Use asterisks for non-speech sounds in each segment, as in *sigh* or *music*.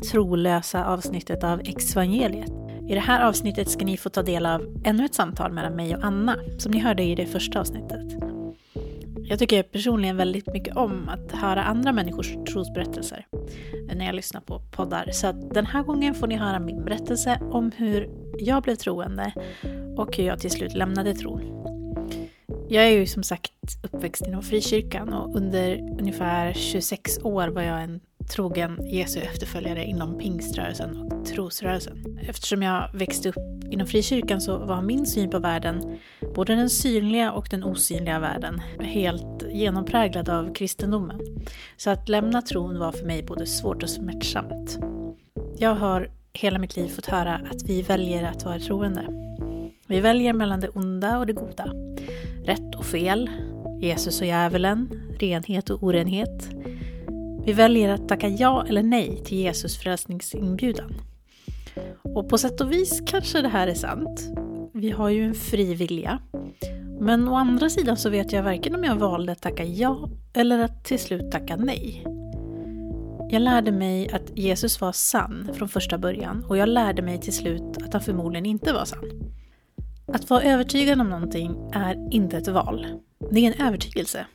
trolösa avsnittet av Exvangeliet. I det här avsnittet ska ni få ta del av ännu ett samtal mellan mig och Anna, som ni hörde i det första avsnittet. Jag tycker personligen väldigt mycket om att höra andra människors trosberättelser när jag lyssnar på poddar. Så att den här gången får ni höra min berättelse om hur jag blev troende och hur jag till slut lämnade tron. Jag är ju som sagt uppväxt inom frikyrkan och under ungefär 26 år var jag en trogen Jesu efterföljare inom pingströrelsen och trosrörelsen. Eftersom jag växte upp inom frikyrkan så var min syn på världen, både den synliga och den osynliga världen, helt genompräglad av kristendomen. Så att lämna tron var för mig både svårt och smärtsamt. Jag har hela mitt liv fått höra att vi väljer att vara troende. Vi väljer mellan det onda och det goda. Rätt och fel. Jesus och djävulen. Renhet och orenhet. Vi väljer att tacka ja eller nej till Jesus frälsningsinbjudan. Och på sätt och vis kanske det här är sant. Vi har ju en fri vilja. Men å andra sidan så vet jag varken om jag valde att tacka ja eller att till slut tacka nej. Jag lärde mig att Jesus var sann från första början och jag lärde mig till slut att han förmodligen inte var sann. Att vara övertygad om någonting är inte ett val. Det är en övertygelse.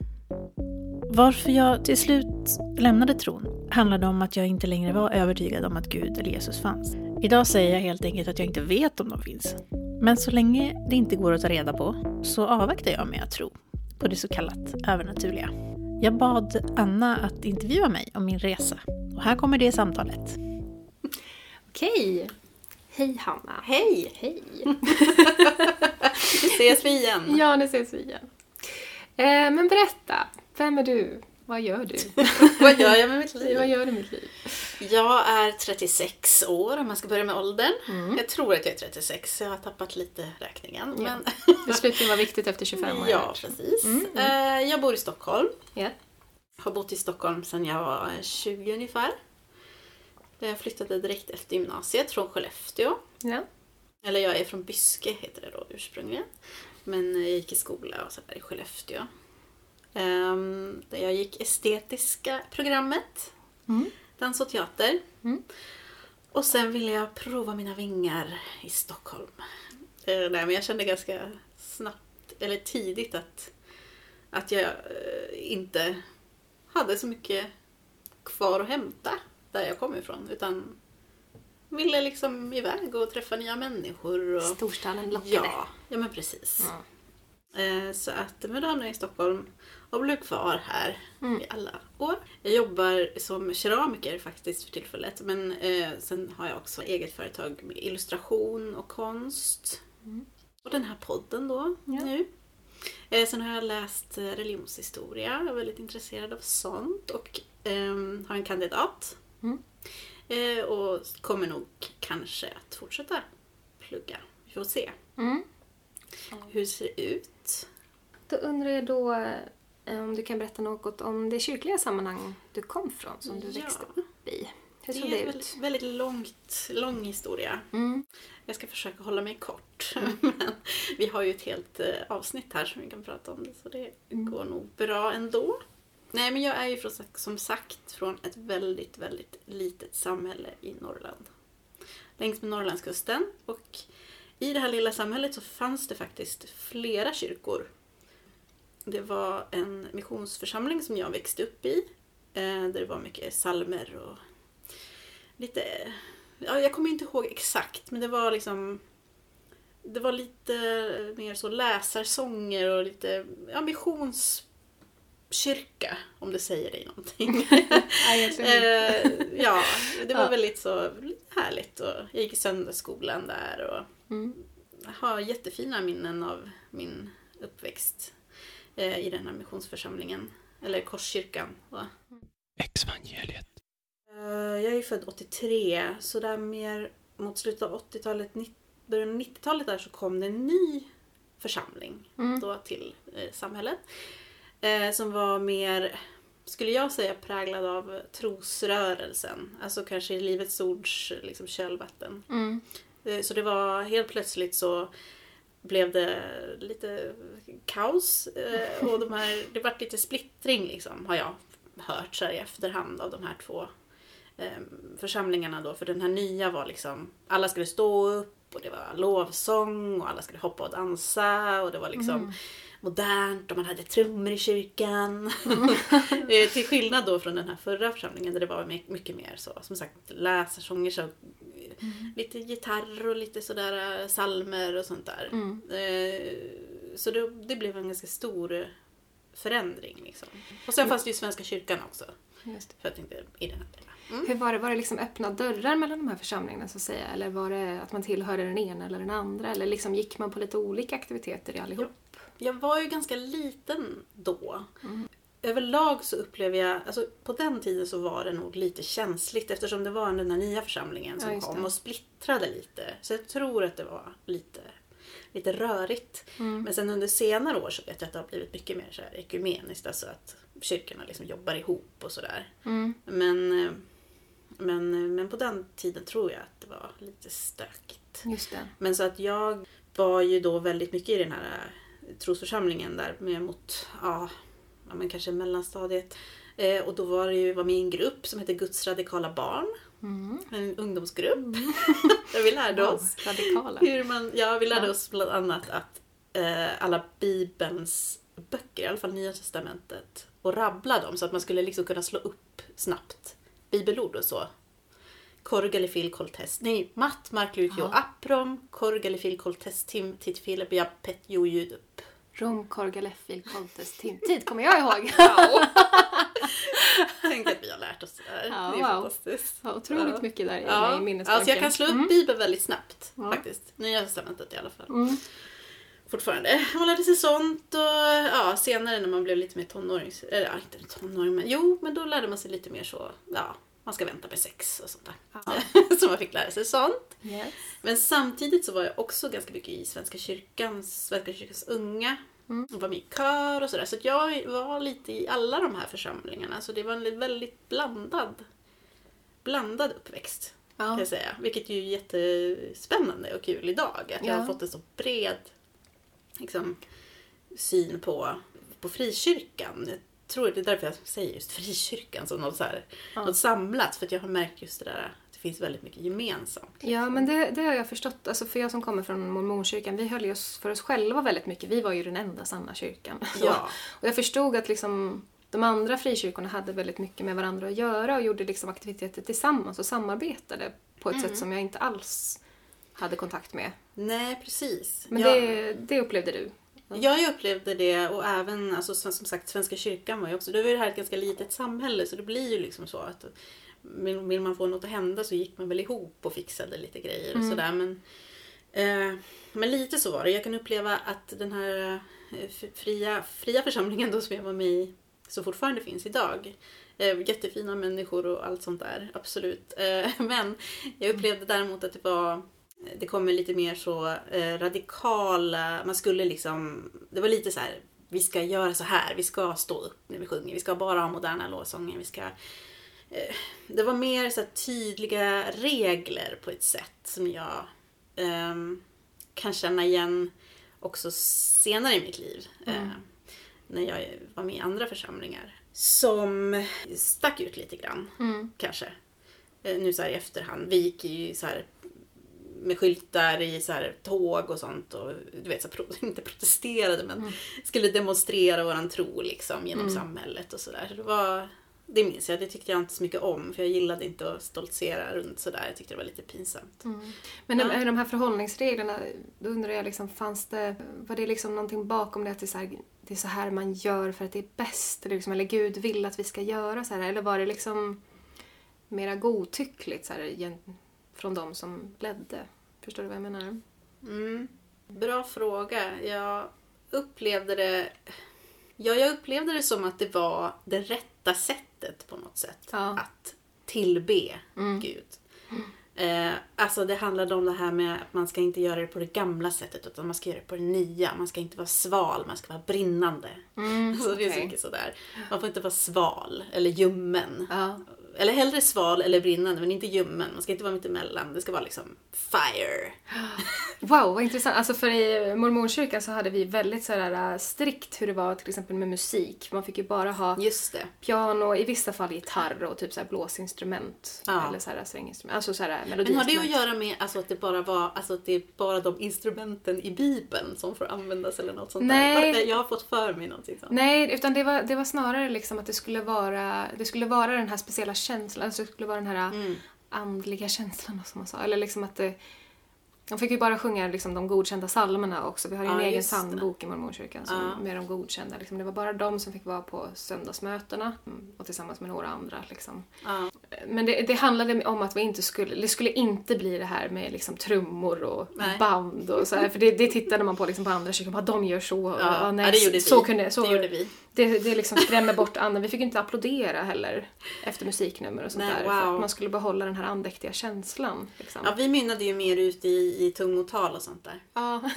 Varför jag till slut lämnade tron handlade om att jag inte längre var övertygad om att Gud eller Jesus fanns. Idag säger jag helt enkelt att jag inte vet om de finns. Men så länge det inte går att ta reda på så avvaktar jag med att tro på det så kallat övernaturliga. Jag bad Anna att intervjua mig om min resa och här kommer det samtalet. Okej. Hej Hanna. Hej! Hej. *laughs* Nu ses vi igen. Ja, nu ses vi igen. Eh, men berätta, vem är du? Vad gör du? *laughs* Vad gör jag med mitt liv? Vad gör du i mitt liv? Jag är 36 år om man ska börja med åldern. Mm. Jag tror att jag är 36, jag har tappat lite räkningen. Ja. Men... Beslutet var viktigt efter 25 år. ja, precis. Mm, Eh, Jag bor i Stockholm. Ja. Har bott i Stockholm sedan jag var 20 ungefär. Jag flyttade direkt efter gymnasiet från Skellefteå. Ja. Eller jag är från Byske heter det då ursprungligen. Men jag gick i skola och så där i Skellefteå. Ehm, där jag gick estetiska programmet. Mm. Dans och teater. Mm. Och sen ville jag prova mina vingar i Stockholm. Eh, nej, men jag kände ganska snabbt, eller tidigt att, att jag eh, inte hade så mycket kvar att hämta där jag kom ifrån. Utan ville liksom iväg och träffa nya människor. Och, Storstaden lockade. ja, ja, men precis. Ja. Eh, Så att men då hamnade jag i Stockholm och blev kvar här Mm. i alla år. Jag jobbar som keramiker faktiskt för tillfället. Men eh, sen har jag också eget företag med illustration och konst. Mm. Och den här podden då Ja. nu. Eh, sen har jag läst eh, religionshistoria. Jag är väldigt intresserad av sånt. Och ehm, har en kandidat. Mm. Eh, och kommer nog kanske att fortsätta plugga. Vi får se Mm. hur det ser ut. Då undrar jag då eh, om du kan berätta något om det kyrkliga sammanhang du kom från, som du Ja. växte upp i. Hur Det såg är det en ut? väldigt, väldigt långt, lång historia. Mm. Jag ska försöka hålla mig kort. *laughs* Men vi har ju ett helt eh, avsnitt här som vi kan prata om det så det Mm. går nog bra ändå. Nej men jag är ju från, som sagt från ett väldigt, väldigt litet samhälle i Norrland. Längs med Norrlandskusten. Och i det här lilla samhället så fanns det faktiskt flera kyrkor. Det var en missionsförsamling som jag växte upp i. eh, Där det var mycket salmer och lite... Ja, jag kommer inte ihåg exakt men det var liksom... Det var lite mer så läsarsånger och lite ja, missionskyrka om det säger dig någonting. *laughs* Eh, ja, det var Ja. väldigt så härligt och jag gick i söndagsskolan där och Mm. har jättefina minnen av min uppväxt eh, i den här missionsförsamlingen. Eller Korskyrkan. Va? Exvangeliet. Eh, jag är född 83, så där mer mot slutet av 80-talet, nitt- början av 90-talet där så kom det en ny församling Mm. då till eh, samhället. Som var mer skulle jag säga, präglad av trosrörelsen. Alltså kanske i Livets Ords liksom, kölvatten. Mm. Så det var helt plötsligt så blev det lite kaos eh, och de här, det var lite splittring liksom har jag hört så i efterhand av de här två eh, församlingarna då. För den här nya var liksom, alla skulle stå upp och det var lovsång och alla skulle hoppa och dansa och det var liksom modernt och man hade trummor i kyrkan. *laughs* Eh, Till skillnad då från den här förra församlingen där det var my- mycket mer så, som sagt läsarsånger, så, eh, lite gitarr och lite sådär eh, salmer och sånt där. Mm. Eh, Så det, det blev en ganska stor förändring liksom. Och sen fanns det ju Svenska kyrkan också. Just. För jag tänkte i den här delen. Mm. Hur var det? Var det liksom öppna dörrar mellan de här församlingarna så att säga? Eller var det att man tillhörde den ena eller den andra? Eller liksom gick man på lite olika aktiviteter i allihop? Jag var ju ganska liten då. Mm. Överlag så upplever jag, alltså på den tiden så var det nog lite känsligt eftersom det var den där nya församlingen som Ja, kom och splittrade lite. Så jag tror att det var lite, lite rörigt. Mm. Men sen under senare år så vet jag att det har blivit mycket mer så här ekumeniskt, alltså att kyrkorna liksom jobbar ihop och sådär. Mm. Men, eh, men, men på den tiden tror jag att det var lite stökigt. Just det. Men så att jag var ju då väldigt mycket i den här eh, trosförsamlingen där med mot, ja, ja men kanske mellanstadiet. Eh, och då var det ju, var med i en grupp som hette Guds radikala barn. Mm. En ungdomsgrupp. *laughs* där vi lärde Wow, oss radikala. hur man, ja vi lärde Ja. oss bland annat att eh, alla bibelns böcker, i alla fall Nya Testamentet, och rabbla dem så att man skulle liksom kunna slå upp snabbt bibelord och så. Korgalifil koltest, nej, matt marklutio Ja. aprom, korgalifil koltest tim titfile bia pet jujudup. Rom, Korgaleffil, Kontes, Tim. Tid kommer jag ihåg! *laughs* Tänk att vi har lärt oss det där. Ja, det är wow. fantastiskt. Ja, otroligt Ja. mycket där Ja, i minnesbanken. alltså jag kan slå upp Mm. bibeln väldigt snabbt Ja. faktiskt. Nya Testamentet i alla fall. Mm. fortfarande. Man lärde sig sånt och ja, senare när man blev lite mer tonåring, eller ja, inte tonåring men jo, men då lärde man sig lite mer så, ja, man ska vänta med sex och sånt där. Ja. *laughs* så man fick lära sig sånt. Yes. Men samtidigt så var jag också ganska mycket i Svenska kyrkans, Svenska kyrkans unga. Mm. Och var med i kör och sådär. Så att jag var lite i alla de här församlingarna. Så det var en väldigt blandad, blandad uppväxt. Kan Ja. jag säga. Vilket ju är jättespännande och kul idag. Att jag Ja. har fått en så bred liksom, syn på, på frikyrkan. Jag tror det är därför jag säger just frikyrkan som något, så här, Ja. något samlat. För att jag har märkt just det där att det finns väldigt mycket gemensamt. Ja, men det, det har jag förstått. Alltså för jag som kommer från mormonkyrkan, vi höll ju oss för oss själva väldigt mycket. Vi var ju den enda sanna kyrkan. *laughs* Ja. Och jag förstod att liksom, de andra frikyrkorna hade väldigt mycket med varandra att göra och gjorde liksom aktiviteter tillsammans och samarbetade på ett sätt som jag inte alls hade kontakt med. Nej, precis. Men jag, det, det upplevde du? Ja, jag upplevde det och även alltså, som sagt Svenska kyrkan var ju också, det var det här ett ganska litet samhälle så det blir ju liksom så att vill, man få något att hända så gick man väl ihop och fixade lite grejer och sådär men eh, men lite så var det. Jag kan uppleva att den här eh, fria, fria församlingen då som jag var med i, som fortfarande finns idag. Eh, jättefina människor och allt sånt där, absolut. Eh, *laughs* men jag upplevde däremot att det var det kommer lite mer så eh, radikala, man skulle liksom, det var lite så här, vi ska göra så här, vi ska stå upp när vi sjunger, vi ska bara ha moderna lovsånger, vi ska eh, det var mer så tydliga regler på ett sätt som jag ehm, kan känna igen också senare i mitt liv. Eh, när jag var med i andra församlingar. Som stack ut lite grann, kanske. Eh, nu så här i efterhand. Vi gick ju så här med skyltar i så här tåg och sånt och du vet, så här, pro- *laughs* inte protesterade men skulle demonstrera våran tro liksom genom samhället och sådär. Så det var, det minns jag, det tyckte jag inte så mycket om för jag gillade inte att stoltsera runt sådär. Jag tyckte det var lite pinsamt. Men de, Ja. de här förhållningsreglerna, då undrar jag liksom, fanns det, var det liksom någonting bakom det att det är så här, det är så här man gör för att det är bäst? Eller, liksom, eller Gud vill att vi ska göra så här? Eller var det liksom mera godtyckligt så här, från de som ledde? Förstår du vad jag menar? Mm. Bra fråga. Jag upplevde det... Ja, jag upplevde det som att det var det rätta sättet på något sätt. Ja. Att tillbe Mm. Gud. Eh, alltså det handlade om det här med att man ska inte göra det på det gamla sättet utan man ska göra det på det nya. Man ska inte vara sval, man ska vara brinnande. *laughs* alltså det är så mycket sådär. Man får inte vara sval eller ljummen. Ja. Eller hellre sval eller brinnande men inte ljummen. Man ska inte vara mitt emellan. Det ska vara liksom fire. *gasps* Wow, vad intressant. Alltså för i mormonkyrkan så hade vi väldigt sådär strikt hur det var till exempel med musik. Man fick ju bara ha Just det. piano, i vissa fall gitarr och typ såhär blåsinstrument. Ja. Eller såhär stränginstrument. Alltså såhär Men har det att göra med alltså, att det bara var alltså, att det är bara de instrumenten i Bibeln som får användas eller något sånt Nej. där? Jag har fått för mig någonting sånt. Nej, utan det var, det var snarare liksom att det skulle vara, det skulle vara den här speciella känslan, alltså det skulle vara den här Mm. andliga känslan som man sa. Eller liksom att det, de fick ju bara sjunga liksom de godkända psalmerna också. Vi har ju en Ja, egen just det. psalmbok i mormonkyrkan som Ja. med de godkända. Liksom. Det var bara de som fick vara på söndagsmötena mm, och tillsammans med några andra. Liksom. Ja. Men det, det handlade om att vi inte skulle, det skulle inte bli det här med liksom trummor och Nej. band och så här, För det, det tittade man på liksom på andra kyrkor, de gör så. och, nej, så vi. kunde, så, Det gjorde vi. Det, det liksom skrämmer bort anden. Vi fick inte applådera heller efter musiknummer och sånt Nej, där. För wow. att man skulle behålla den här andäktiga känslan. Liksom. Ja, vi mynnade ju mer ut i, i tungotal och sånt där. Ja. *laughs*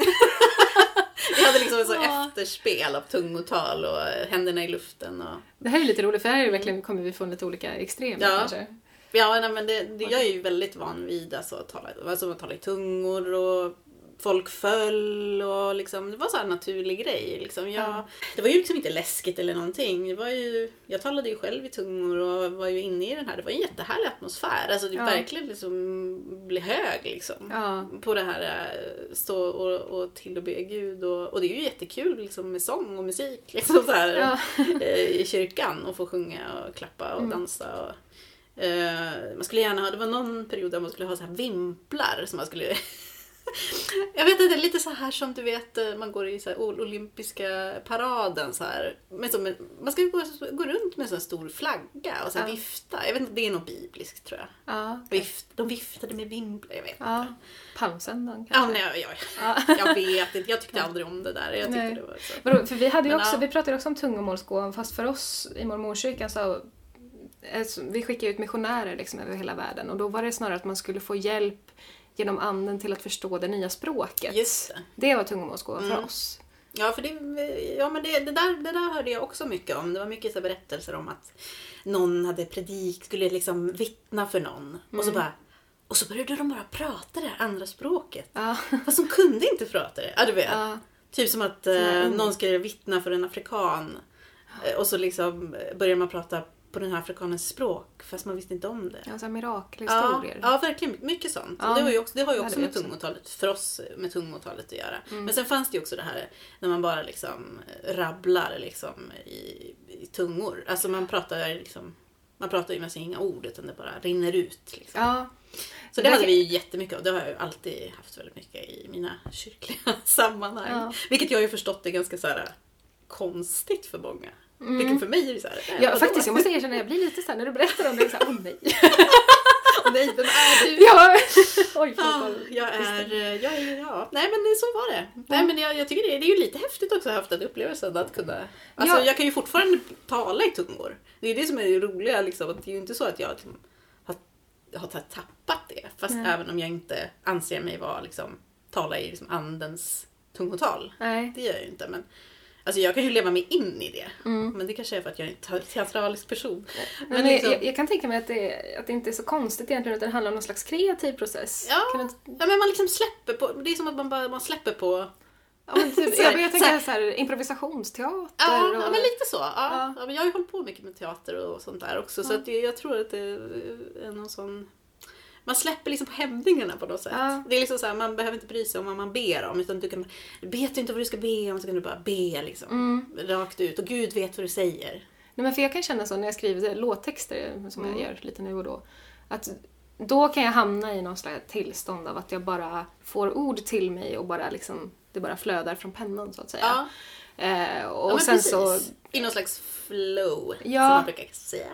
Vi hade liksom så Ja. efterspel av tungotal och eh, händerna i luften. Och... Det här är lite roligt för här verkligen, kommer vi från lite olika extremer Ja. kanske. Ja, nej, men det, det, jag är ju väldigt van vid alltså, att tala, alltså, att tala i tungor och folk föll och liksom, det var så här en naturlig grej. Liksom. Jag, Ja. Det var ju liksom inte läskigt eller någonting. Det var ju, jag talade ju själv i tungor och var ju inne i den här. Det var en jättehärlig atmosfär. Alltså det Ja. verkligen liksom bli hög liksom. Ja. På det här eh, stå och, och till och be Gud. Och, och det är ju jättekul liksom, med sång och musik *laughs* liksom, så här, eh, i kyrkan och få sjunga och klappa och Mm. dansa. Och, eh, man skulle gärna ha, det var någon period där man skulle ha så här vimplar som man skulle Jag vet inte, lite så här som du vet eh, man går i så här ol- olympiska paraden så här. Men som, en- man ska gå, gå runt med en sån stor flagga och så här Ja. vifta. Jag vet inte, det är nog bibliskt tror jag. Ja. Vift, de viftade med vimplar, jag vet ja. inte. Palmsöndagen Ja, kanske. nej, jag, Ja. jag vet inte, jag tyckte aldrig om det där. Jag tyckte Nej. det var så. Vadå, För vi, hade ju Men, också, ja. vi pratade också om tungomålsgåvan fast för oss i mormonkyrkan så alltså, vi skickade ut missionärer liksom över hela världen och då var det snarare att man skulle få hjälp genom anden till att förstå det nya språket. Just det. Det var tungomålsgåvan för Mm. oss. Ja, för det, ja, men det, det, där, det där hörde jag också mycket om. Det var mycket så berättelser om att någon hade predik, skulle liksom vittna för någon. Och så bara och så började de bara prata det här andra språket. Ja. *laughs* Fast de kunde inte prata det. Ja, du vet. Ja. Typ som att eh, någon ska vittna för en afrikan. Eh, och så liksom börjar man prata på den här afrikanens språk fast man visste inte om det. Ja, så här Ja, mirakelhistorier. ja, verkligen. Mycket sånt. Ja, det, var ju också, det har ju det också med tungotalet, för oss med tungotalet att göra. Mm. Men sen fanns det ju också det här när man bara liksom rabblar liksom i, i tungor. Alltså man pratar liksom man pratar ju med sig inga ord utan det bara rinner ut. Liksom. Ja. Så det hade vi ju jättemycket av. Det har jag ju alltid haft väldigt mycket i mina kyrkliga *laughs* sammanhang. Ja. Vilket jag har ju förstått är ganska så här konstigt för många. Vilket för mig är så här, äh, Mm. Ja, faktiskt, jag måste erkänna, jag blir lite såhär när du berättar om det, så här, åh nej. *laughs* Åh nej, vem är du? Ja. *laughs* Oj, förlåt. jag är, eh, jag är, ja. Nej men så var det. Nej men jag, jag tycker det, det är ju lite häftigt också att ha haft den upplevelsen att kunna, alltså Ja. jag kan ju fortfarande tala i tungor. Det är ju det som är det roliga liksom, att det är ju inte så att jag liksom, har, har tappat det. Fast Nej. även om jag inte anser mig vara liksom, tala i liksom andens tungotal. Nej. Det gör jag ju inte men Alltså jag kan ju leva mig in i det. Mm. Men det kanske är för att jag är en teatralisk person. Men, Men liksom, jag, jag kan tänka mig att det, att det inte är så konstigt egentligen, utan det handlar om någon slags kreativ process. Ja. Du ja, men man liksom släpper på, det är som att man bara man släpper på ja, men typ, *laughs* jag, jag tänker så här, improvisationsteater Ja, och... ja men lite så. Ja. Ja. Men jag har ju hållit på mycket med teater och sånt där också. Så att jag, jag tror att det är någon sån... Man släpper liksom på hämningarna på något sätt. Ja. Det är liksom så här, man behöver inte bry sig om vad man ber om. Utan du kan, vet du inte vad du ska be om så kan du bara be liksom. Mm. Rakt ut. Och Gud vet vad du säger. Nej, men för jag kan känna så när jag skriver låttexter, som Mm. jag gör lite nu och då, att då kan jag hamna i någon slags tillstånd av att jag bara får ord till mig och bara liksom, det bara flödar från pennan så att säga. Ja, Eh, och ja sen precis. så I någon slags flow. Ja. Som man brukar säga.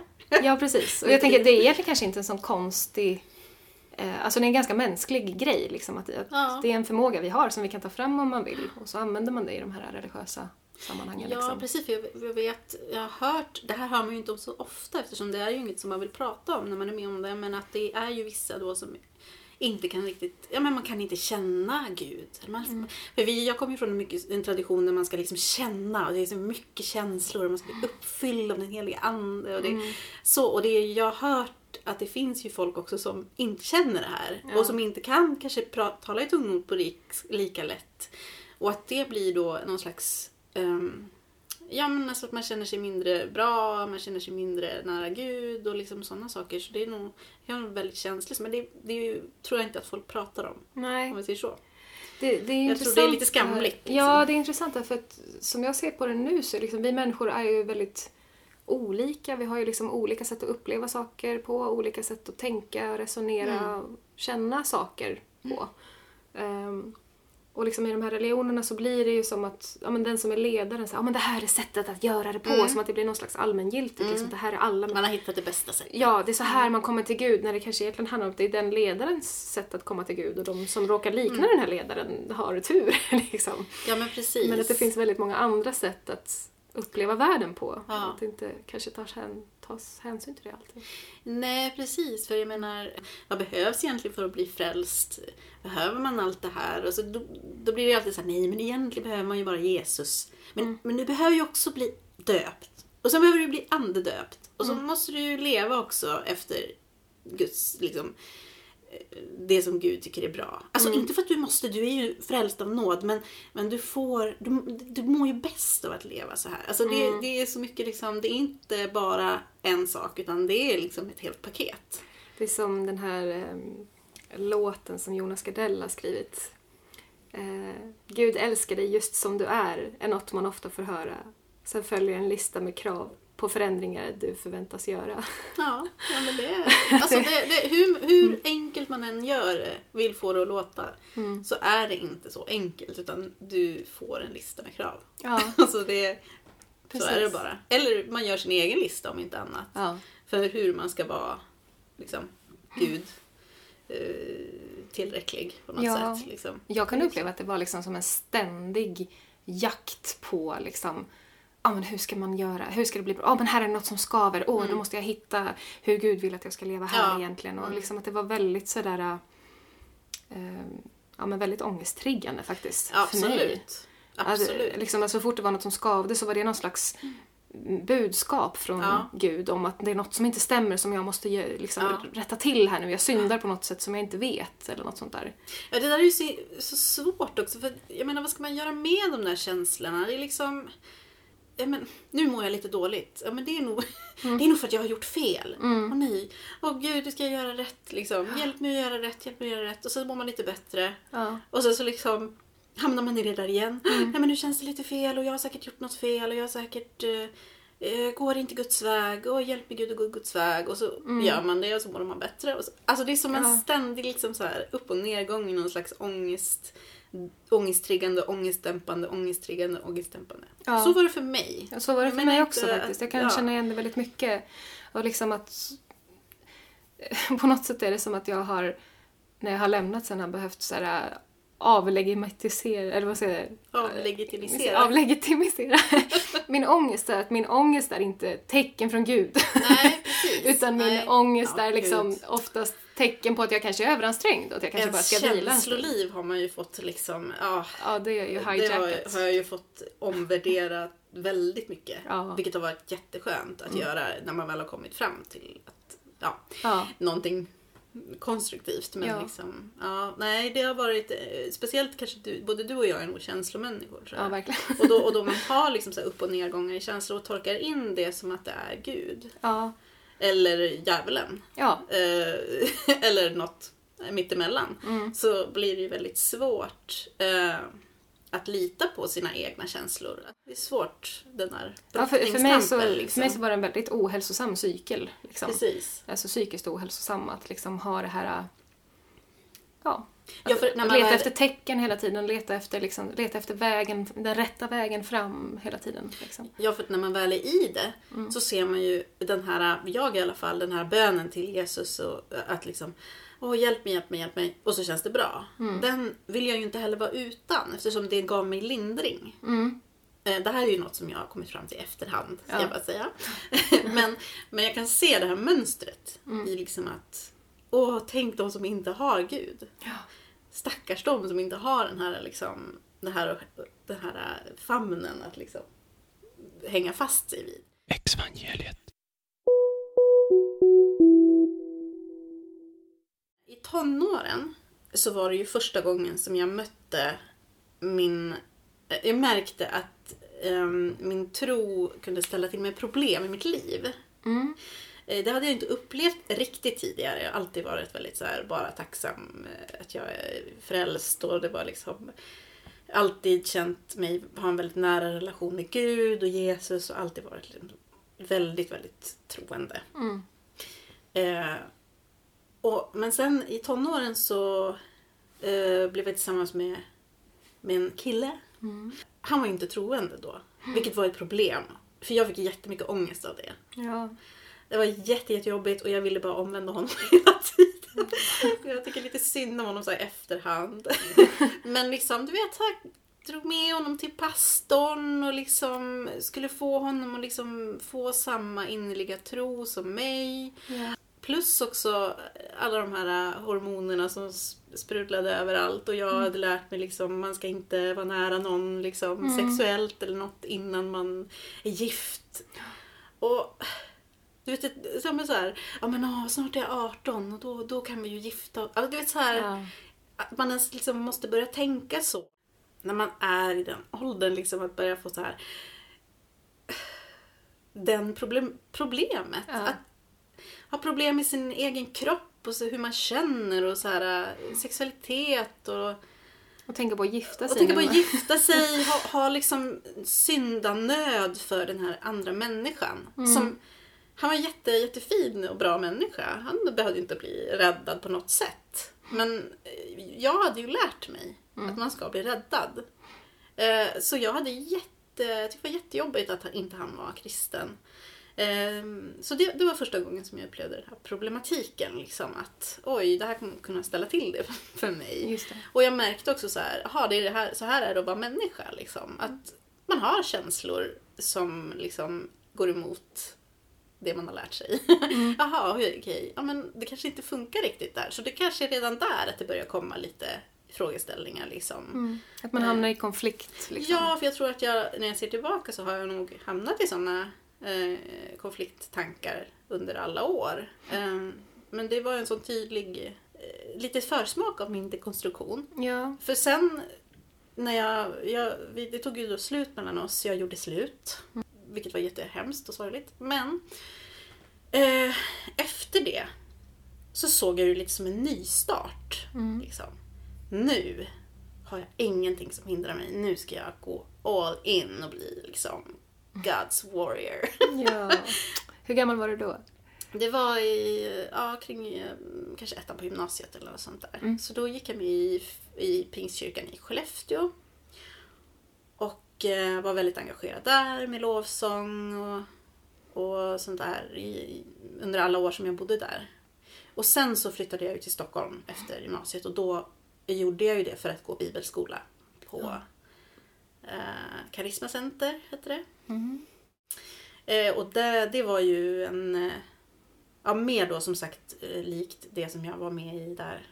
Ja, precis. Och jag *laughs* tänker, det är egentligen kanske inte en sån konstig... Eh, alltså det är en ganska mänsklig grej, liksom. Att, att Ja. Det är en förmåga vi har som vi kan ta fram om man vill. Och så använder man det i de här religiösa sammanhangen. Ja, liksom. precis. För jag, jag vet, jag har hört, det här hör man ju inte om så ofta eftersom det är ju inget som man vill prata om när man är med om det. Men att det är ju vissa då som inte kan riktigt, ja men man kan inte känna Gud. Man, Mm. för vi, jag kommer ju från en, mycket, en tradition där man ska liksom känna och det är så mycket känslor och man ska bli uppfylld av den heliga ande. Och det, Mm. så, och det jag har hört att det finns ju folk också som inte känner det här Ja. och som inte kan kanske pra, tala i tungomål på rik, lika lätt. Och att det blir då någon slags ehm, Ja men alltså att man känner sig mindre bra, man känner sig mindre nära Gud och liksom sådana saker. Så det är nog, jag är nog väldigt känsligt. Men det, det ju, tror jag inte att folk pratar om. Nej. Om vi säger så. Det, det är Jag tror det är lite skamligt, liksom. Ja, det är intressant därför att som jag ser på det nu så liksom, vi människor är ju väldigt olika. Vi har ju liksom olika sätt att uppleva saker på, olika sätt att tänka, resonera Mm. känna saker på. Ehm, och liksom i de här religionerna så blir det ju som att ja, men den som är ledaren säger ja, men det här är sättet att göra det på. Mm. Som att det blir någon slags allmängiltigt. Liksom, det här är alla Man har hittat det bästa sättet. Ja, det är så här man kommer till Gud när det kanske egentligen handlar om att det är den ledarens sätt att komma till Gud och de som råkar likna Mm. den här ledaren har tur. *laughs* Liksom. Ja men precis. Men att det finns väldigt många andra sätt att uppleva världen på. Ja. Att det inte kanske tas, hän, tas hänsyn till det alltid. Nej, precis. För jag menar, vad behövs egentligen för att bli frälst? Behöver man allt det här? Och så då, då blir det alltid så här, nej men egentligen behöver man ju bara Jesus. Men, Mm. men du behöver ju också bli döpt. Och sen behöver du bli andedöpt. Och Mm. så måste du ju leva också efter Guds, liksom, det som Gud tycker är bra. Alltså Mm. inte för att du måste, du är ju frälst av nåd, men, men du får, du, du mår ju bäst av att leva så här. Alltså det, Mm. det är så mycket liksom, det är inte bara en sak utan det är liksom ett helt paket. Det är som den här em, låten som Jonas Gardell har skrivit. Eh, Gud älskar dig just som du är, är något man ofta får höra. Sen följer en lista med krav på förändringar du förväntas göra. Ja, ja men det är... *laughs* Alltså det, det, hur, hur enkelt man än gör vill få det att låta, Mm. så är det inte så enkelt utan du får en lista med krav. Ja, *laughs* Alltså det, så är det bara. Eller man gör sin egen lista om inte annat. ja. För hur man ska vara liksom, Gud eh, tillräcklig på något Ja. sätt. Liksom. Jag kan uppleva att det var liksom som en ständig jakt på liksom Ja men hur ska man göra? Hur ska det bli bra? Ja men här är något som skaver. Åh, då måste jag hitta hur Gud vill att jag ska leva här Ja. egentligen. Och Mm. liksom att det var väldigt sådär... Eh, ja men väldigt ångesttriggande faktiskt. För mig. Absolut. Absolut. Alltså, liksom, alltså, så fort det var något som skavde så var det någon slags budskap från Ja. Gud om att det är något som inte stämmer som jag måste liksom, Ja. rätta till här nu. Jag syndar på något sätt som jag inte vet eller något sånt där. Ja, det där är ju så, så svårt också. För jag menar, vad ska man göra med de där känslorna? Det är liksom... Ja, men, nu mår jag lite dåligt. Ja, men det, är nog, *laughs* det är nog för att jag har gjort fel. Åh nej. Åh gud, det ska jag göra rätt. Liksom. Hjälp mig att göra rätt, hjälp mig att göra rätt. Och så mår man lite bättre. Ja. Och sen så liksom hamnar man i det där igen. Nej men nu känns det lite fel och jag har säkert gjort något fel och jag har säkert eh, eh, går inte Guds väg och hjälp mig Gud att gå Guds väg och så gör man det och så mår man bättre. Så, alltså det är som en Ja. ständig liksom så här upp och nedgång i någon slags ångest ångesttriggande, ångestdämpande, ångesttriggande, ångestdämpande. Ja. Så var det för mig. Ja, så var det för Men mig också faktiskt. Jag kan ja. känna igen det väldigt mycket. Och liksom att... *laughs* På något sätt är det som att jag har, när jag har lämnat sen, har behövt så här avlegitimisera, eller vad säger jag? Avlegitimisera. Avlegitimisera *laughs* min ångest. Är att min ångest är inte tecken från Gud. Nej, *laughs* precis. Utan min Nej. ångest Ja, är liksom Gud. oftast tecken på att jag kanske är överansträngd och att jag kanske bara ska vila en stund. känsloliv har man ju fått liksom, ja, Ja, det är ju Det har, hijackat. har jag ju fått omvärdera väldigt mycket. Ja. Vilket har varit jätteskönt att göra när man väl har kommit fram till att, ja, Ja. någonting konstruktivt. Men Ja. liksom, ja, nej det har varit, eh, speciellt kanske du, både du och jag är nog känslomänniskor. tror jag. ja, verkligen. och, då, och då *laughs* man har liksom så upp och nedgångar i känslor och tolkar in det som att det är Gud. Ja. Eller djävulen. Ja. Eh, *laughs* eller något mittemellan. Mm. Så blir det ju väldigt svårt eh, att lita på sina egna känslor. Det är svårt den där Ja, för, för, mig så, brottningskampen, för mig så var det en väldigt ohälsosam cykel. Liksom. Precis. Alltså psykiskt ohälsosam att liksom ha det här... Ja. Ja, för att när man leta väl- efter tecken hela tiden, leta efter, liksom, leta efter vägen, den rätta vägen fram hela tiden. Liksom. Ja, för när man väl är i det Mm. så ser man ju den här, jag i alla fall, den här bönen till Jesus och att liksom Åh, hjälp mig, hjälp mig, hjälp mig. Och så känns det bra. Mm. Den vill jag ju inte heller vara utan eftersom det gav mig lindring. Mm. Eh, Det här är ju något som jag har kommit fram till i efterhand, ska Ja. jag bara säga. *laughs* men, men jag kan se det här mönstret Mm. i liksom att, åh, tänk de som inte har Gud. Ja. Stackars de som inte har den här, liksom, den här, den här famnen att liksom hänga fast sig vid. Exvangeliet. I tonåren så var det ju första gången som jag mötte min... eh, Jag märkte att ehm, min tro kunde ställa till med problem i mitt liv. Mm. Eh, Det hade jag inte upplevt riktigt tidigare. Jag har alltid varit väldigt så här, bara tacksam eh, att jag är frälst och det var liksom alltid känt mig ha en väldigt nära relation med Gud och Jesus och alltid varit liksom väldigt, väldigt troende. Mm. Eh, och, men sen i tonåren så eh, blev jag tillsammans med, med en kille. Mm. Han var inte troende då, vilket var ett problem. För jag fick jättemycket ångest av det. Ja. Det var jätte, jättejobbigt och jag ville bara omvända honom *laughs* hela tiden. Jag tycker lite synd om honom så i efterhand. *laughs* Men liksom, du vet, jag drog med honom till pastorn och liksom skulle få honom att liksom få samma innerliga tro som mig. Plus också alla de här hormonerna som sprudlade överallt och jag hade lärt mig liksom man ska inte vara nära någon liksom sexuellt eller något innan man är gift. Och du vet, som är så här, ja men åh, snart är jag 18 och då, då kan vi ju gifta oss. Alltså, du vet så här, Ja. att man ens liksom måste börja tänka så. När man är i den åldern, liksom att börja få så här den problem, problemet. Ja. Att ha problem med sin egen kropp och så hur man känner och så här eh, sexualitet och, Och tänka på att gifta sig. och tänka på att gifta sig, *laughs* ha, ha liksom syndanöd för den här andra människan. Som, han var jätte, jättefin och bra människa. Han behövde inte bli räddad på något sätt. Men eh, jag hade ju lärt mig att man ska bli räddad. Eh, Så jag hade jätte, jag tyckte det var jättejobbigt att inte han var kristen. Eh, Så det, det var första gången som jag upplevde den här problematiken. Liksom, att oj, det här kommer kunna ställa till det *laughs* för mig. Det. Och jag märkte också så här, aha, det är det här, så här är det att vara människa. Liksom. Att man har känslor som liksom går emot det man har lärt sig. *laughs* Jaha, okej, okej. Ja, men det kanske inte funkar riktigt där. Så det kanske är redan där att det börjar komma lite frågeställningar. Liksom. Mm. Att man hamnar i konflikt. Liksom. Ja, för jag tror att jag, när jag ser tillbaka så har jag nog hamnat i sådana eh, konflikttankar under alla år. Eh, men det var en sån tydlig, eh, lite försmak av min dekonstruktion. Ja. För sen när jag, jag det tog ju då slut mellan oss, jag gjorde slut. Vilket var jättehemskt och sorgligt. Men eh, efter det så såg jag det lite som en nystart. Liksom. Nu har jag ingenting som hindrar mig. Nu ska jag gå all in och bli liksom God's warrior. *laughs* ja. Hur gammal var du då? Det var i, ja, kring eh, kanske ettan på gymnasiet eller något sånt där. Så då gick jag med i, i Pingstkyrkan i Skellefteå. Eh, var väldigt engagerad där med lovsång och, och sånt där i, under alla år som jag bodde där. Och sen så flyttade jag ut till Stockholm efter gymnasiet och då gjorde jag ju det för att gå bibelskola på eh, Karisma Center, hette det. Eh, och det, det var ju en, eh, ja mer då som sagt eh, likt det som jag var med i där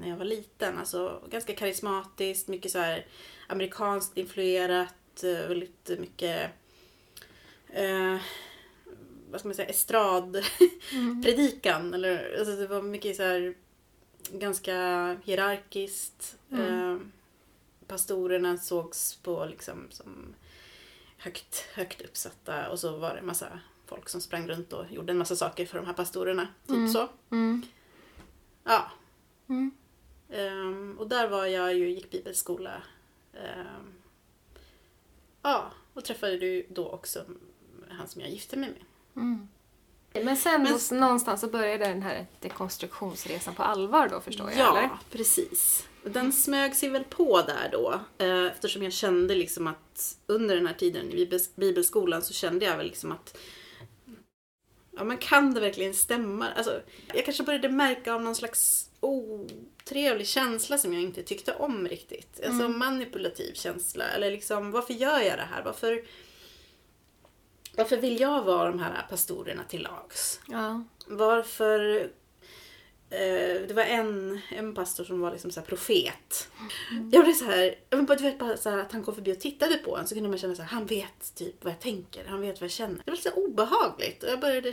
när jag var liten. Alltså ganska karismatiskt, mycket så här amerikanskt influerat, eh, väldigt mycket eh, vad ska man säga, estradpredikan. Eller, alltså det var mycket så här ganska hierarkiskt. Eh, pastorerna sågs på liksom som högt, högt uppsatta och så var det en massa folk som sprang runt och gjorde en massa saker för de här pastorerna. Typ så. Mm. Ja. Mm. Ehm, och där var jag ju, gick bibelskola. Ehm, ja, och träffade ju då också han som jag gifte mig med. Men sen Men- någonstans så började den här dekonstruktionsresan på allvar då förstår jag, ja, eller? precis. Den smög sig väl på där då. eh, Eftersom jag kände liksom att under den här tiden i bibels- bibelskolan så kände jag väl liksom att ja men kan det verkligen stämma? Alltså, jag kanske började märka av någon slags otrevlig känsla som jag inte tyckte om riktigt. Alltså manipulativ känsla. Eller liksom, varför gör jag det här? Varför, varför vill jag vara de här pastorerna till lags? Ja. Varför... Eh, det var en, en pastor som var liksom så här profet. Jag blev så här, jag men du vet bara så här, att han kom förbi och tittade på en så kunde man känna så här, han vet typ vad jag tänker, han vet vad jag känner. Det var så obehagligt och jag började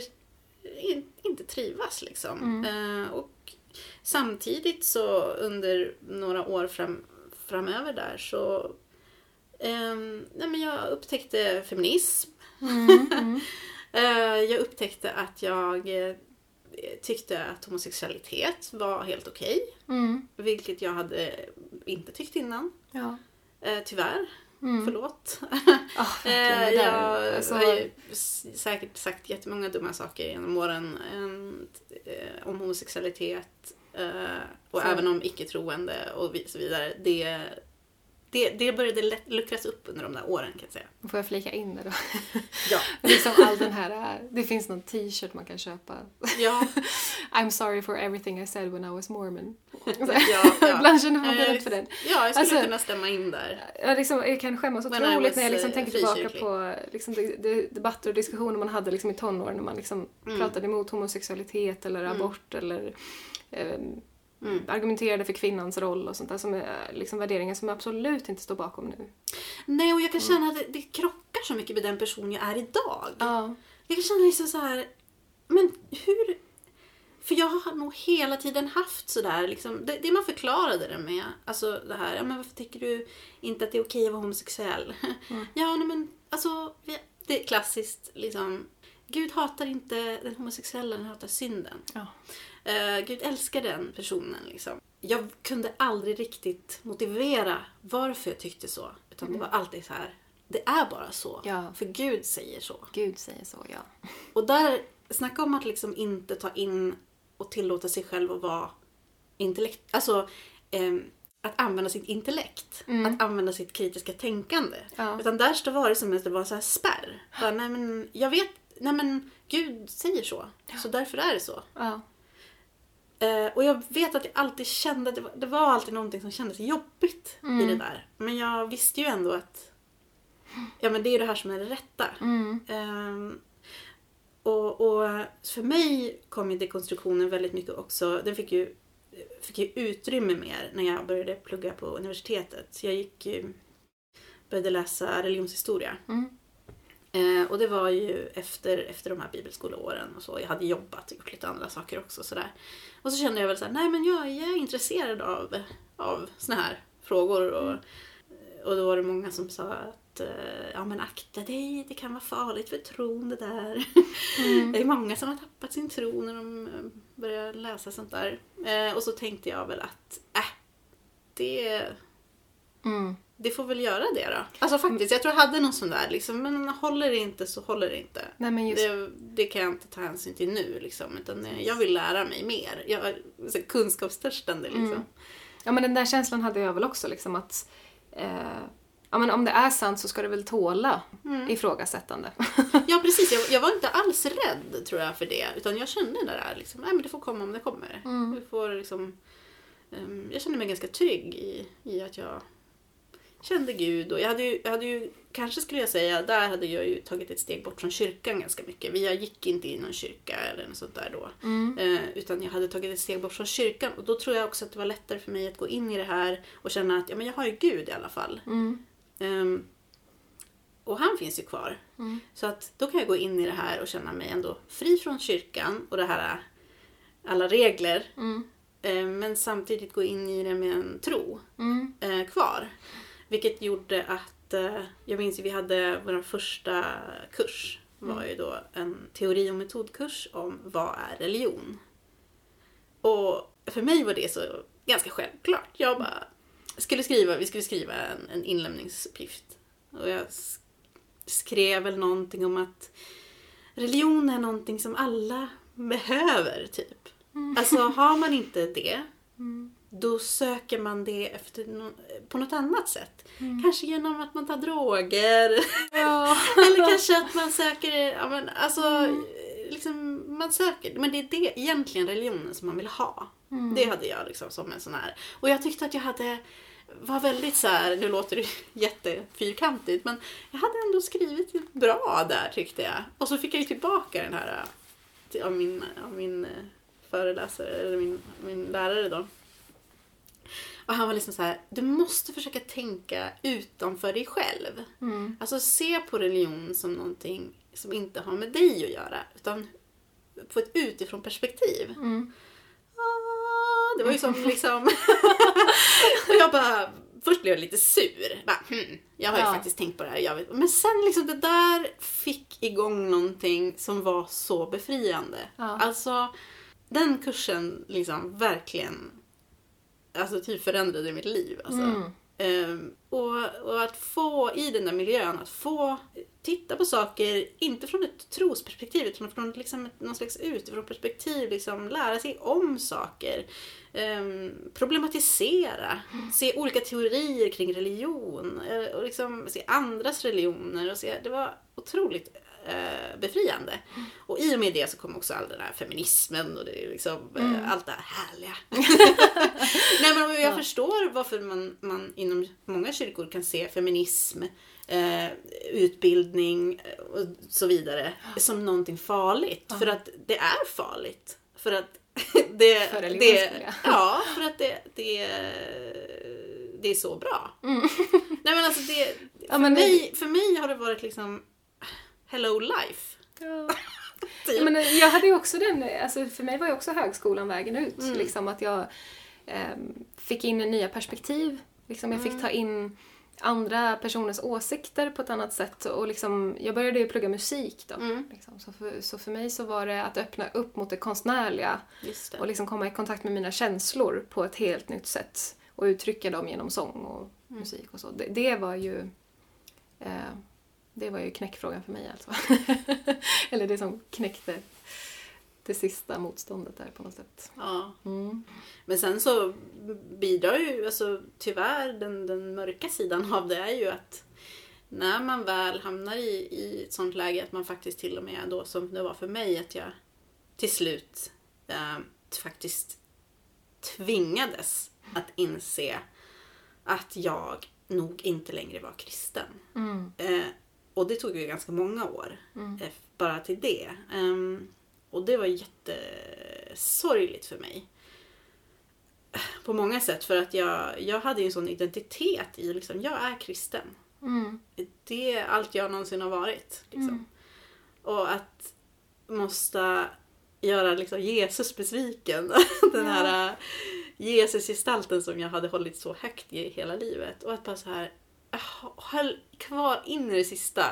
in, inte trivas liksom. Eh, och samtidigt så under några år fram, framöver där så ehm, nej men jag upptäckte feminism. *laughs* Eh, jag upptäckte att jag eh, tyckte att homosexualitet var helt okej. Mm. Vilket jag hade inte tyckt innan. Ja. Eh, tyvärr. Mm. Förlåt. Det Eh, jag Alltså, har ju säkert sagt jättemånga dumma saker genom åren eh, om homosexualitet eh, och Så- även om icke-troende och så vidare. Det, det, det började lätt luckras upp under de där åren kan jag säga. får jag flika in det då? Ja. *laughs* liksom all den här, det finns någon t-shirt man kan köpa. Ja, *laughs* I'm sorry for everything I said when I was mormon. *laughs* ja, ja. Ibland känner man Eh, rädd för den. Ja, jag skulle Alltså- kunna stämma in där. Jag, liksom, jag kan skämmas otroligt när jag liksom eh, tänker tillbaka på liksom, de, de, debatter och diskussioner man hade liksom, i tonåren när man liksom Mm. pratade emot homosexualitet eller abort eller ehm, Mm. argumenterade för kvinnans roll och sånt där som är liksom, värderingar som jag absolut inte står bakom nu. Nej, och jag kan känna att det, det krockar så mycket med den person jag är idag. Ja. Jag kan känna liksom så här, men hur... För jag har nog hela tiden haft sådär, liksom, det, det man förklarade det med, alltså det här, ja men varför tycker du inte att det är okej att vara homosexuell? *laughs* Ja, nej men alltså, det är klassiskt liksom, Gud hatar inte den homosexuella, han hatar synden. Ja. Eh, Gud älskar den personen liksom. Jag kunde aldrig riktigt motivera varför jag tyckte så. Utan det var alltid så här. Det är bara så. Ja. För Gud säger så. Gud säger så, ja. Och där, snacka om att liksom inte ta in och tillåta sig själv att vara intellekt... Alltså, ehm, att använda sitt intellekt. Att använda sitt kritiska tänkande. Ja. Utan där var det som att det var så här spärr. Bara, nej men, jag vet, nej men Gud säger så. Så därför är det så. ja. Eh, och jag vet att jag alltid kände att det var, det var alltid någonting som kändes jobbigt i det där. Men jag visste ju ändå att ja, men det är det här som är det rätta. Mm. Ehm, och, och för mig kom ju dekonstruktionen väldigt mycket också, den fick ju, fick ju utrymme mer när jag började plugga på universitetet. Så jag gick ju, började läsa religionshistoria. Mm. Eh, och det var ju efter, efter de här bibelskoleåren och så. Jag hade jobbat och gjort lite andra saker också. Sådär. Och så kände jag väl så här, nej men jag, jag är intresserad av, av såna här frågor. Och, och då var det många som sa att eh, ja men akta dig, det kan vara farligt för tron det där. *laughs* det är många som har tappat sin tro när de eh, börjar läsa sånt där. Eh, och så tänkte jag väl att, äh, det, Mm. Det får väl göra det då. Alltså faktiskt, jag tror jag hade någon sån där liksom, men håller det inte så håller det inte. Nej men just Det, det kan jag inte ta hänsyn till nu liksom, utan jag vill lära mig mer. Jag är så kunskapstörstande liksom. Mm. Ja men den där känslan hade jag väl också liksom att eh, ja, men om det är sant så ska det väl tåla Mm. ifrågasättande. *laughs* Ja precis, jag, jag var inte alls rädd tror jag för det. Utan jag kände det där liksom, nej men det får komma om det kommer. Mm. Vi får liksom, ehm, jag kände mig ganska trygg i, i att jag kände Gud. Och jag hade, ju, jag hade ju, kanske skulle jag säga, där hade jag ju tagit ett steg bort från kyrkan ganska mycket. Vi- Jag gick inte i någon kyrka eller något sånt där då. Mm. Eh, utan jag hade tagit ett steg bort från kyrkan. Och då tror jag också att det var lättare för mig att gå in i det här och känna att ja, men jag har ju Gud i alla fall. Mm. Ehm, och han finns ju kvar. Mm. Så att då kan jag gå in i det här och känna mig ändå fri från kyrkan och det här alla regler. Eh, men samtidigt gå in i det med en tro Mm. eh, kvar. Vilket gjorde att, eh, jag minns vi hade vår första kurs. var ju då en teori och metodkurs om vad är religion. Och för mig var det så ganska självklart. Jag bara skulle skriva, vi skulle skriva en, en inlämningsuppgift. Och jag skrev väl någonting om att religion är någonting som alla behöver, typ. Alltså har man inte det, då söker man det efter no- på något annat sätt. Kanske genom att man tar droger. Ja. *laughs* Eller kanske att man söker, ja men alltså, liksom, man söker, men det är det egentligen religionen som man vill ha. Det hade jag liksom som en sån här. Och jag tyckte att jag hade var väldigt så här, nu låter det *laughs* jättefyrkantigt, men jag hade ändå skrivit bra där tyckte jag. Och så fick jag ju tillbaka den här till- av min, av min äh, föreläsare, eller min, min lärare då. Och han var liksom så här, du måste försöka tänka utanför dig själv. Alltså se på religion som någonting som inte har med dig att göra, utan på ett utifrån perspektiv. Ah, det var ju som *laughs* liksom... *laughs* och jag bara, först blev jag lite sur. Bara, hmm, jag har ju Ja. faktiskt tänkt på det här. Jag vet. Men sen liksom det där fick igång någonting som var så befriande. Ja. Alltså, den kursen liksom verkligen alltså typ förändrade mitt liv. Alltså. Mm. Ehm, och, och att få i den där miljön, att få titta på saker, inte från ett trosperspektiv utan från liksom ett, någon slags utifrån perspektiv, liksom, lära sig om saker. ehm, problematisera, se olika teorier kring religion eh, och liksom se andras religioner. Och se, det var otroligt eh, befriande. Och i och med det så kom också all den här feminismen och det är liksom, eh, allt det här härliga. *laughs* Nej men jag förstår varför man, man inom många kyrkor kan se feminism, eh, utbildning eh, och så vidare som någonting farligt. För att det är farligt. För att *laughs* det... För det ja. ja, för att det, det, det är så bra. Nej men alltså det... Ja, för, men det- mig, för mig har det varit liksom Hello life. Ja. *laughs* Typ. Ja, men jag hade ju också den, alltså för mig var ju också högskolan vägen ut. Mm. Liksom att jag ehm, fick in nya perspektiv. Liksom jag Mm. fick ta in andra personers åsikter på ett annat sätt. Och liksom, jag började ju plugga musik då. Mm. Liksom. Så, för, så för mig så var det att öppna upp mot det konstnärliga det. och liksom komma i kontakt med mina känslor på ett helt nytt sätt. Och uttrycka dem genom sång och Mm. musik och så. Det, det var ju eh, det var ju knäckfrågan för mig alltså. *laughs* Eller det som knäckte det sista motståndet där på något sätt. Ja. Mm. Men sen så bidrar ju, alltså tyvärr, den, den mörka sidan *laughs* av det är ju att när man väl hamnar i, i ett sånt läge att man faktiskt till och med då som det var för mig att jag till slut eh, faktiskt tvingades att inse att jag nog inte längre var kristen. Mm. Eh, och det tog ju ganska många år Mm. eh, bara till det. Ehm, och det var jättesorgligt för mig. På många sätt för att jag, jag hade ju en sån identitet i liksom, jag är kristen. Mm. Det är allt jag någonsin har varit. Liksom. Mm. Och att måste göra liksom, Jesus besviken. *laughs* Den här äh, Jesus-gestalten som jag hade hållit så högt i hela livet. Och att bara så här, höll kvar in i det sista.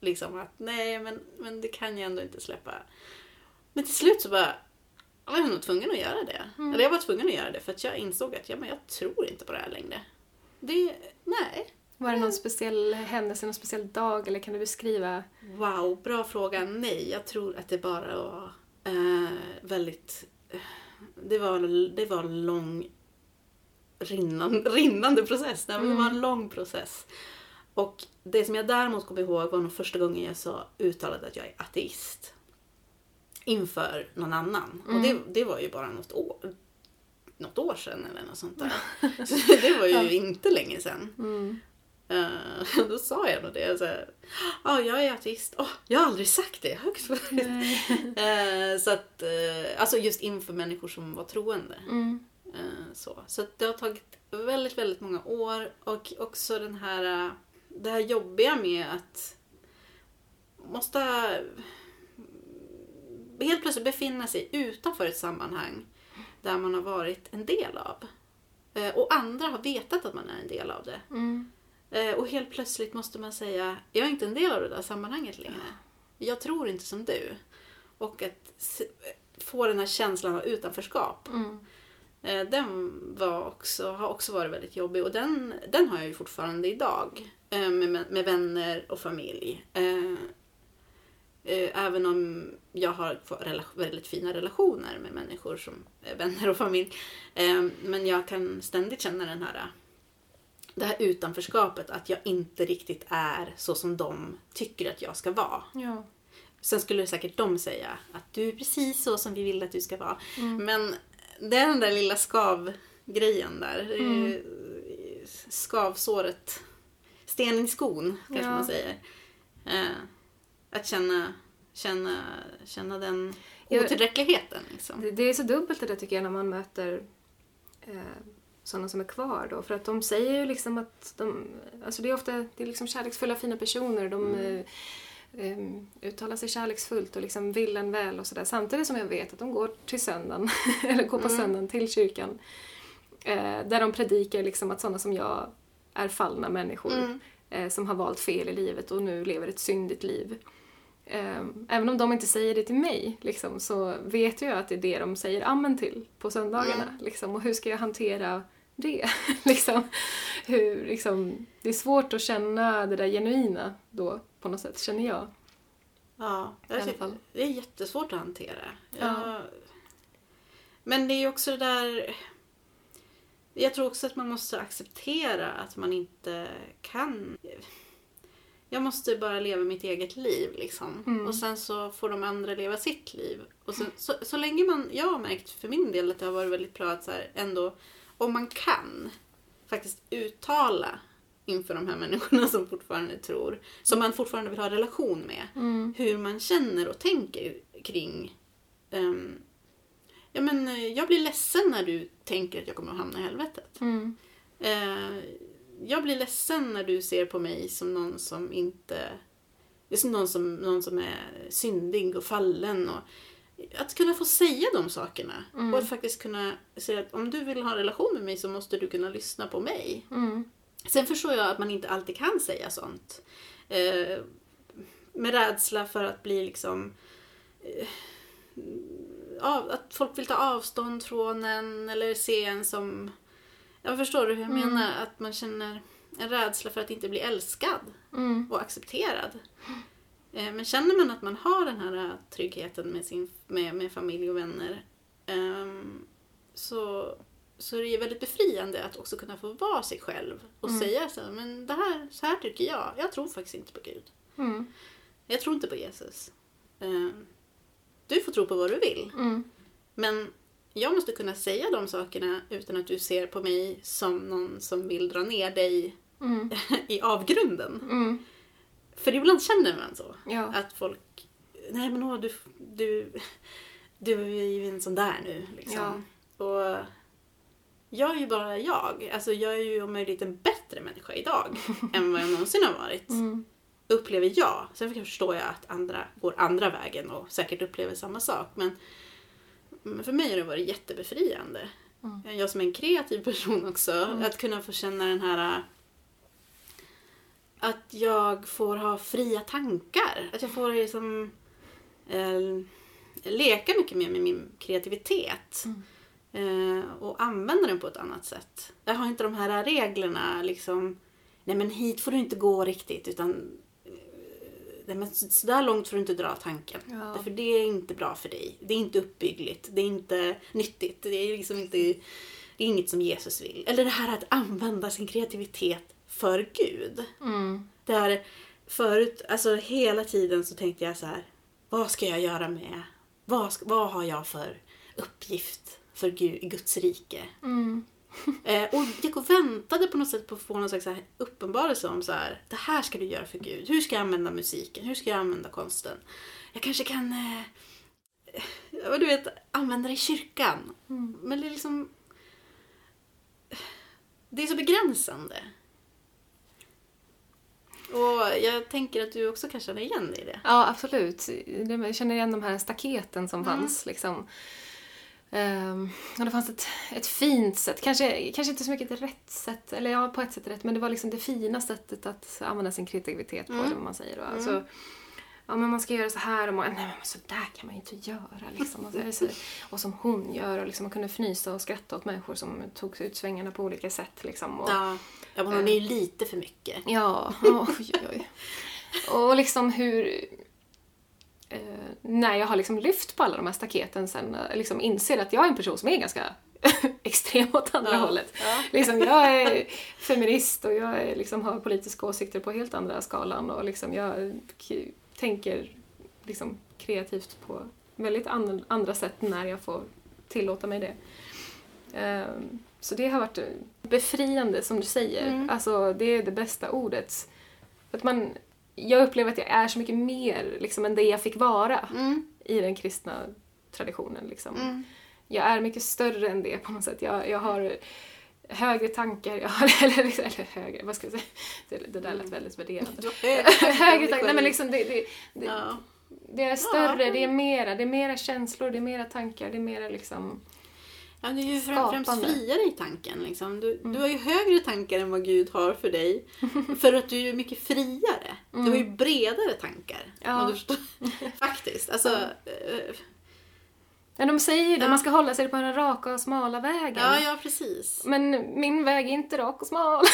Liksom att nej, men, men det kan jag ändå inte släppa. Men till slut så bara var jag nog tvungen att göra det. Eller jag var tvungen att göra det för att jag insåg att ja, men jag tror inte på det här längre. Det, nej. Var det någon speciell händelse, någon speciell dag eller kan du beskriva? Wow, bra fråga. Nej, jag tror att det bara var eh, väldigt... eh, Det var, det var lång rinnande, *laughs* rinnande process. Det var en lång process. Och det som jag däremot kommer ihåg var nog första gången jag sa uttalade att jag är ateist. Inför någon annan. Och det, det var ju bara något år, något år sedan eller något sånt där. *laughs* Så det var ju inte länge sedan. Mm. Eh, *laughs* då sa jag nog det. Så här, Ja, jag är ateist. Åh, jag har aldrig sagt det högt förut. Eh, så att, eh, alltså just inför människor som var troende. Mm. Eh, så så det har tagit väldigt, väldigt många år. Och också den här, eh, det här jobbiga med att måste helt plötsligt befinna sig utanför ett sammanhang där man har varit en del av. Eh, och andra har vetat att man är en del av det. Mm. Och helt plötsligt måste man säga, jag är inte en del av det där sammanhanget längre. Jag tror inte som du. Och att få den här känslan av utanförskap. Mm. Eh, Den var också, har också varit väldigt jobbig och den, den har jag ju fortfarande idag. eh, Med, med vänner och familj. Eh, Även om jag har väldigt fina relationer med människor som är vänner och familj. Men jag kan ständigt känna den här det här utanförskapet, att jag inte riktigt är så som de tycker att jag ska vara. Ja. Sen skulle säkert de säga att du är precis så som vi vill att du ska vara. Mm. Men det är den där lilla skavgrejen där. Mm. eh, Skavsåret. Stenen i skon kanske Ja. man säger. Eh, att känna, känna, känna den otillräckligheten. Liksom. Det, det är så dubbelt det där tycker jag när man möter eh, sådana som är kvar då. För att de säger ju liksom att de, alltså det är ofta det är liksom kärleksfulla fina personer. De Mm. Eh, eh, uttalar sig kärleksfullt och liksom vill en väl och sådär. Samtidigt som jag vet att de går till söndagen, *laughs* eller går på Mm. söndagen till kyrkan. Eh, där de predikar liksom att sådana som jag är fallna människor Mm. eh, som har valt fel i livet och nu lever ett syndigt liv. Eh, även om de inte säger det till mig liksom, så vet jag att det är det de säger amen till på söndagarna. Mm. Liksom, och hur ska jag hantera det? *laughs* liksom, hur, liksom, det är svårt att känna det där genuina då på något sätt, känner jag. Ja, I alla jag det är jättesvårt att hantera. Ja. Jag- Men det är ju också det där... Jag tror också att man måste acceptera att man inte kan... Jag måste bara leva mitt eget liv liksom. Mm. Och sen så får de andra leva sitt liv. Och sen, så, så länge man... Jag har märkt för min del att det har varit väldigt bra att så här, ändå, om man kan, faktiskt uttala inför de här människorna som fortfarande tror, som man fortfarande vill ha relation med hur man känner och tänker kring ehm, Ja men eh, jag blir ledsen när du tänker att jag kommer att hamna i helvetet. Mm. Eh, jag blir ledsen när du ser på mig som någon som inte... Som någon, som, någon som är syndig och fallen. Och, att kunna få säga de sakerna. Mm. Och att faktiskt kunna säga att om du vill ha en relation med mig så måste du kunna lyssna på mig. Mm. Sen förstår jag att man inte alltid kan säga sånt. Eh, med rädsla för att bli liksom... Eh, av, att folk vill ta avstånd från en eller se en som... Jag förstår du hur jag Mm. menar? Att man känner en rädsla för att inte bli älskad Mm. och accepterad. Eh, men känner man att man har den här tryggheten med, sin, med, med familj och vänner ehm, så, så är det ju väldigt befriande att också kunna få vara sig själv och Mm. säga så här, men det här, så här tycker jag. Jag tror faktiskt inte på Gud. Mm. Jag tror inte på Jesus. Ehm, du får tro på vad du vill. Mm. Men jag måste kunna säga de sakerna utan att du ser på mig som någon som vill dra ner dig Mm. *laughs* i avgrunden. Mm. För ibland känner man så. Ja. Att folk, nej men åh, du, du, du är ju en sån där nu. Liksom. Och jag är ju bara jag. Alltså jag är ju om möjligt en bättre människa idag *laughs* än vad jag någonsin har varit. Mm. Upplever jag. Sen förstår jag att andra går andra vägen och säkert upplever samma sak. Men, men för mig har det varit jättebefriande. Mm. Jag som är en kreativ person också. Att kunna få känna den här att jag får ha fria tankar. Att jag får liksom eh, leka mycket mer med min kreativitet. Eh, och använda den på ett annat sätt. Jag har inte de här reglerna liksom. Nej men hit får du inte gå riktigt utan eh, nej, men så så där långt får du inte dra tanken. Ja. Därför det är inte bra för dig. Det är inte uppbyggligt. Det är inte nyttigt. Det är liksom inte det är inget som Jesus vill. Eller det här att använda sin kreativitet för Gud. Mm. Där förut, alltså hela tiden så tänkte jag så här. Vad ska jag göra med, vad, vad har jag för uppgift för Gud, Guds rike? Mm. *laughs* Eh, och jag gick och väntade på något sätt på att få någon slags uppenbarelse om så här. Det här ska du göra för Gud. Hur ska jag använda musiken? Hur ska jag använda konsten? Jag kanske kan, eh, du vet, använda det i kyrkan. Mm. Men det är liksom... Det är så begränsande. Och jag tänker att du också kan känna igen dig i det. Ja, absolut. Jag känner igen de här staketen som Mm. fanns. Liksom. Ehm, och det fanns ett, ett fint sätt, kanske, kanske inte så mycket ett rätt sätt, eller ja, på ett sätt rätt, men det var liksom det fina sättet att använda sin kreativitet på, Mm. vad man säger. Då. Alltså, ja, men man ska göra så här och man, nej men så där kan man ju inte göra. Liksom. Och, så, är det så, och som hon gör, och liksom, man kunde fnysa och skratta åt människor som tog ut svängarna på olika sätt. Liksom, och, Ja, ja men hon är ju lite för mycket. Ja, *laughs* oj, oj, oj. Och liksom hur... Eh, när jag har liksom lyft på alla de här staketen sen eh, liksom inser att jag är en person som är ganska *laughs* extrem åt andra Ja. hållet. Ja. Liksom, jag är *laughs* feminist och jag liksom, har politiska åsikter på helt andra skalan och liksom, jag tänker liksom kreativt på väldigt an- andra sätt när jag får tillåta mig det. Ehm, Så det har varit befriande som du säger. Mm. Alltså det är det bästa ordet. Att man, jag upplever att jag är så mycket mer liksom, än det jag fick vara Mm. i den kristna traditionen. Liksom. Mm. Jag är mycket större än det på något sätt. Jag, jag har högre tankar, jag har, *laughs* eller, eller högre, vad ska jag säga? Det, det där lät väldigt värderande. Högre *laughs* tankar, nej men liksom det, det, det, det är större, det är mera, det är mera känslor, det är mera tankar, det är mera liksom... Ja, du är ju främst friare i tanken. Liksom. Du, Mm. du har ju högre tankar än vad Gud har för dig. *laughs* för att du är mycket friare. Du har ju bredare tankar. Ja. *laughs* Faktiskt. Alltså, eh, Men de säger ju det, Ja. man ska hålla sig på den raka och smala vägen. ja, ja, precis. Men min väg är inte rak och smal.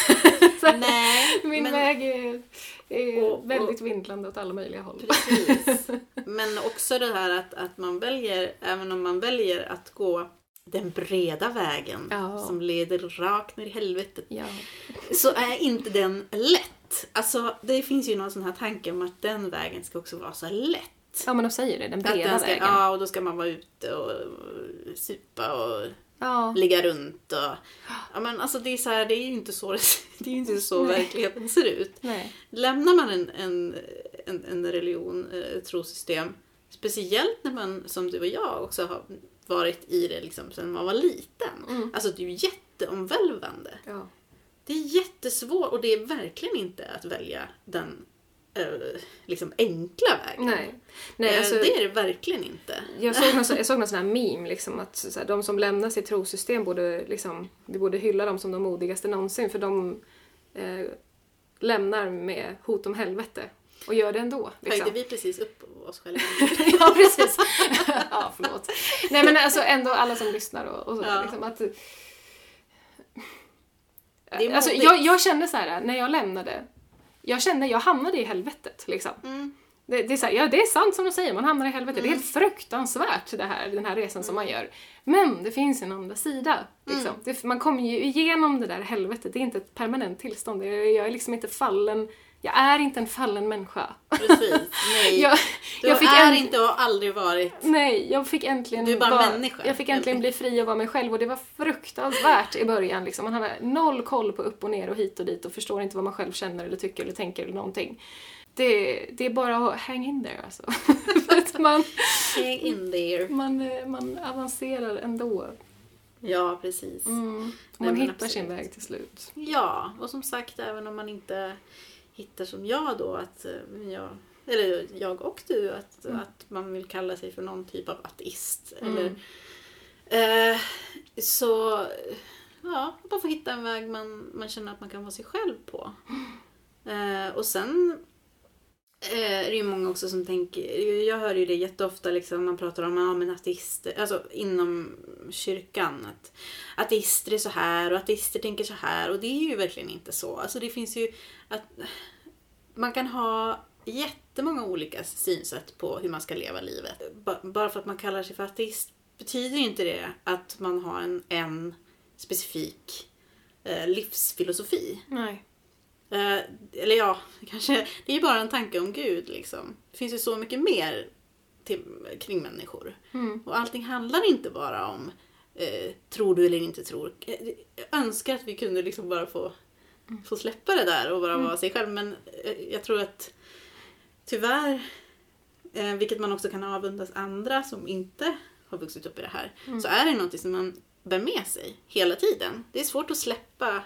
*laughs* Nej, min men, väg är, är Och- och- väldigt vindlande åt alla möjliga håll. precis. Men också det här att, att man väljer, även om man väljer att gå den breda vägen Ja. som leder rakt ner i helvetet Ja. så är inte den lätt. Alltså det finns ju någon sån här tanke om att den vägen ska också vara så lätt. ja, men de säger det, den breda den ska, vägen. ja, och då ska man vara ute och supa och Ja. ligga runt och... Ja men alltså det är så här, det är ju inte så, *laughs* det är inte så verkligheten ser ut. Nej. Lämnar man en, en, en, en religion, eh, ett trosystem, speciellt när man som du och jag också har varit i det liksom sedan man var liten. Mm. Alltså det är ju jätteomvälvande. Ja. Det är jättesvårt och det är verkligen inte att välja den eh, liksom enkla vägen. Nej. Nej, Eh, alltså, det är det verkligen inte. jag, såg någon, jag såg någon sån här *laughs* meme, liksom, att så här, de som lämnar sitt trossystem borde, liksom, vi borde hylla dem som de modigaste någonsin för de eh, lämnar med hot om helvete och gör det ändå. Liksom. Höjde vi precis upp oss själva? *laughs* *laughs* ja, precis. ja, förlåt. Nej, men alltså ändå alla som lyssnar och, och så. Ja. Liksom, att, alltså, jag, jag kände så här när jag lämnade, jag kände jag hamnade i helvetet. Liksom. Mm. Det, det, är så här, ja, det är sant som de säger, man hamnar i helvetet. Det är helt fruktansvärt det här, den här resan som man gör. Men det finns en andra sida. Liksom. Det, man kommer ju igenom det där helvetet, det är inte ett permanent tillstånd. Jag, jag är liksom inte fallen, jag är inte en fallen människa. Precis. Nej. *laughs* Jag, du jag är en- inte och har aldrig varit. Nej, jag fick äntligen Du är bara vara- människa, Jag fick äntligen bli fri och vara mig själv och det var fruktansvärt i början. Liksom. Man hade noll koll på upp och ner och hit och dit och förstår inte vad man själv känner eller tycker eller tänker eller någonting. Det, det är bara att hang in there alltså. *laughs* Man, Hang in there. man, man avancerar ändå. Ja, precis. Mm. Man hittar absolut. sin väg till slut. Ja, och som sagt även om man inte hittar som jag då att eh, jag, eller jag och du, att, Mm. att man vill kalla sig för någon typ av ateist. Mm. Eller, eh, så ja, bara få hitta en väg man, man känner att man kan vara sig själv på. *gasps* Eh, och sen Eh, är det ju många också som tänker, jag hör ju det jätteofta liksom, man pratar om ja, men ateister, alltså inom kyrkan. Att ateister är så här och ateister tänker så här och det är ju verkligen inte så. Alltså det finns ju att man kan ha jättemånga olika synsätt på hur man ska leva livet. Bara för att man kallar sig för ateist betyder inte det att man har en, en specifik eh, livsfilosofi. Nej. Eh, eller ja, *laughs* kanske, det är ju bara en tanke om Gud liksom. Det finns ju så mycket mer till, kring människor. Mm. Och allting handlar inte bara om eh, tror du eller inte tror. Eh, Jag önskar att vi kunde liksom bara få, få släppa det där och bara vara sig själv. Men eh, jag tror att tyvärr, eh, vilket man också kan avundas andra som inte har vuxit upp i det här, så är det något som man bär med sig hela tiden. Det är svårt att släppa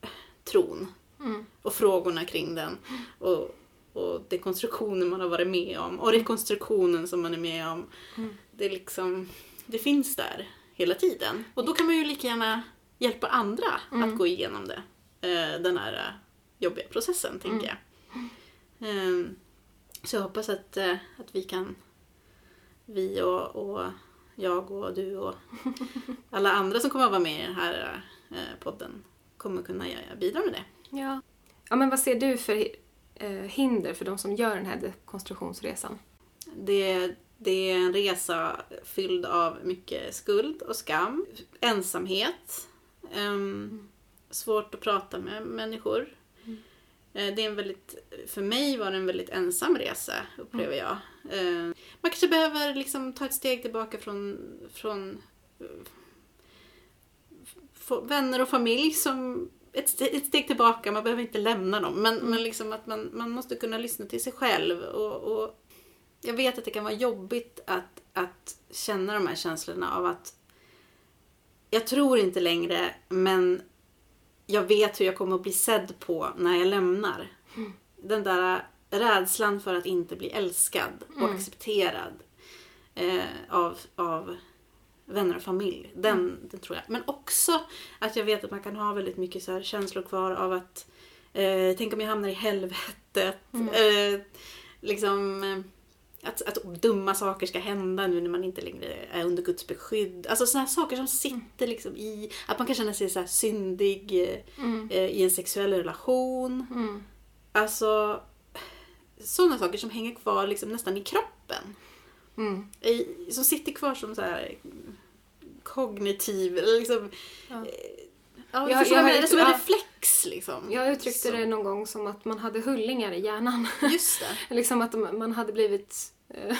eh, tron Mm. och frågorna kring den. Och, och dekonstruktionen man har varit med om och rekonstruktionen som man är med om. Mm. Det, liksom, det finns där hela tiden. Och då kan man ju lika gärna hjälpa andra att gå igenom det. Eh, den här eh, jobbiga processen, tänker jag. Ehm, så jag hoppas att, eh, att vi kan, vi och, och jag och du och *laughs* alla andra som kommer att vara med i den här podden kommer kunna bidra med det. Ja. ja, men vad ser du för eh, hinder för de som gör den här dekonstruktionsresan? Det, det är en resa fylld av mycket skuld och skam, ensamhet, ehm, svårt att prata med människor. Eh, Det är en väldigt, för mig var det en väldigt ensam resa, upplever jag. Eh, Man kanske behöver liksom ta ett steg tillbaka från, från eh, vänner och familj som ett, ste- ett steg tillbaka, man behöver inte lämna dem. Men, men liksom att man, man måste kunna lyssna till sig själv. Och, och jag vet att det kan vara jobbigt att, att känna de här känslorna av att jag tror inte längre, men jag vet hur jag kommer att bli sedd på när jag lämnar. Den där rädslan för att inte bli älskad och accepterad eh, av, av vänner och familj. Den, den tror jag. Men också att jag vet att man kan ha väldigt mycket så känslor kvar av att eh, tänk om jag hamnar i helvetet. Eh, liksom eh, att, att dumma saker ska hända nu när man inte längre är under Guds beskydd. Alltså sådana saker som sitter liksom i, att man kan känna sig så syndig eh, eh, i en sexuell relation. Mm. Alltså sådana saker som hänger kvar liksom nästan i kroppen. Mm. Som sitter kvar som så här kognitiv, eller liksom... Ja. eh, Ja, Jag- jag, jag som en reflex liksom. Jag uttryckte Så- det någon gång som att man hade hullingar i hjärnan. Just det. *laughs* liksom att man hade blivit eh,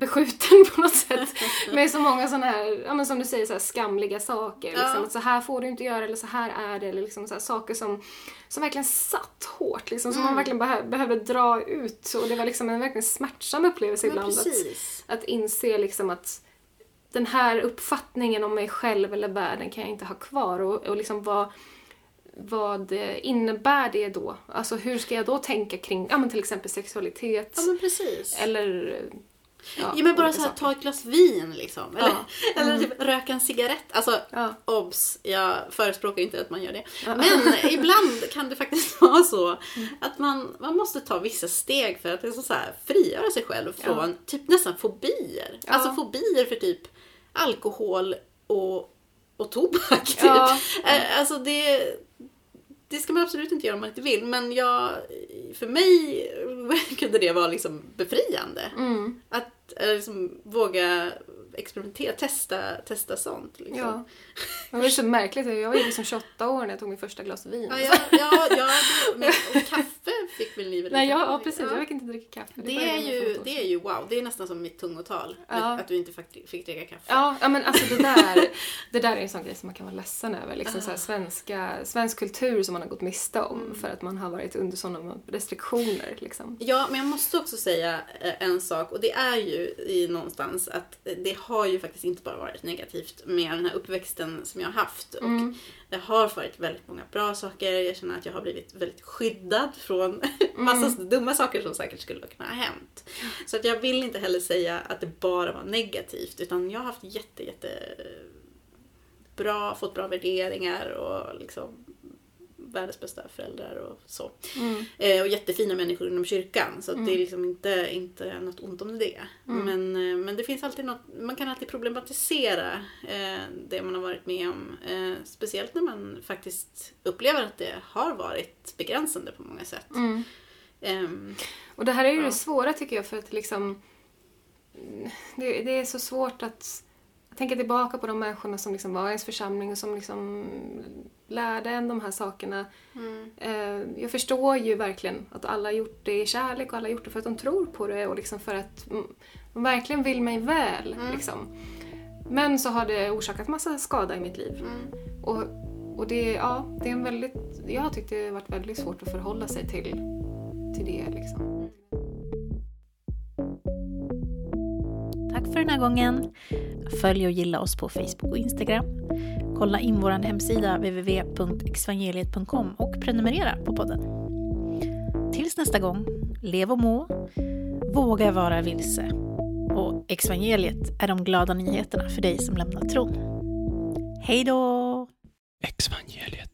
beskjuten på något sätt. *laughs* Med så många sådana här, ja men som du säger, så skamliga saker. Liksom, Ja. att så här får du inte göra eller så här är det. Eller liksom så här saker som, som verkligen satt hårt. Liksom, som man verkligen behö- behövde dra ut. Och det var liksom en verkligen smärtsam upplevelse Men ibland. Att, precis. att inse liksom att den här uppfattningen om mig själv eller världen kan jag inte ha kvar. Och, och liksom vad, vad innebär det då? Alltså hur ska jag då tänka kring ja, men till exempel sexualitet? Ja men precis. Eller... Ja, Ja men bara så här, ta ett glas vin liksom. Eller, Ja. eller *laughs* typ röka en cigarett. Alltså Ja. obs, jag förespråkar inte att man gör det. Men *laughs* ibland kan det faktiskt *laughs* vara så att man, man måste ta vissa steg för att liksom så här, frigöra sig själv från typ nästan fobier. Alltså fobier för typ alkohol och, och tobak. Typ. Alltså det, det ska man absolut inte göra om man inte vill. Men jag, för mig *laughs* kunde det vara liksom befriande. Mm. Att eh, liksom, våga experimentera, testa, testa sånt. Liksom. Ja. *laughs* Det var så märkligt. Jag var ju liksom 28 år när jag tog min första glas vin. Ja, ja, ja, ja det- men, och *laughs* kaffe fick väl ni väl? Nej, inte? ja, ja, precis. Jag fick inte dricka kaffe. Det började är, ju, det är ju wow, det är nästan som mitt tungotal. Ja. Att du inte fick, fick dricka kaffe. Ja, ja, men alltså det där, *laughs* det där är en sån grej som man kan vara ledsen över. Liksom Ah. så här svenska, svensk kultur som man har gått miste om Mm. för att man har varit under sådana restriktioner. Liksom. Ja, men jag måste också säga eh, en sak och det är ju i någonstans att det har ju faktiskt inte bara varit negativt med den här uppväxten som jag har haft. Och Mm. det har varit väldigt många bra saker. Jag känner att jag har blivit väldigt skyddad från *laughs* massa Mm. dumma saker som säkert skulle kunna ha hänt. Så att jag vill inte heller säga att det bara var negativt utan jag har haft jätte, jätte bra, fått bra värderingar och liksom världens bästa föräldrar och så. Mm. Eh, och jättefina människor inom kyrkan. Så att det är liksom inte, inte något ont om det. Mm. Men, eh, men det finns alltid något, man kan alltid problematisera eh, det man har varit med om. Eh, speciellt när man faktiskt upplever att det har varit begränsande på många sätt. Mm. Ehm, Och det här är ju Ja. det svåra tycker jag för att liksom det, det är så svårt att tänka tillbaka på de människorna som liksom var i ens församling och som liksom lärde en de här sakerna. mm, Eh, Jag förstår ju verkligen att alla har gjort det i kärlek och alla har gjort det för att de tror på det och liksom för att de verkligen vill mig väl. Mm. Liksom. Men så har det orsakat massa skada i mitt liv. mm. Och, och det, ja, det är en väldigt, jag har tyckt det har varit väldigt svårt att förhålla sig till, till det. Liksom. Tack för den här gången. Följ och gilla oss på Facebook och Instagram. Kolla in vår hemsida www.exvangeliet.com och prenumerera på podden. Tills nästa gång, lev och må, våga vara vilse. Och evangeliet är de glada nyheterna för dig som lämnat tron. Hej då! Exvangeliet.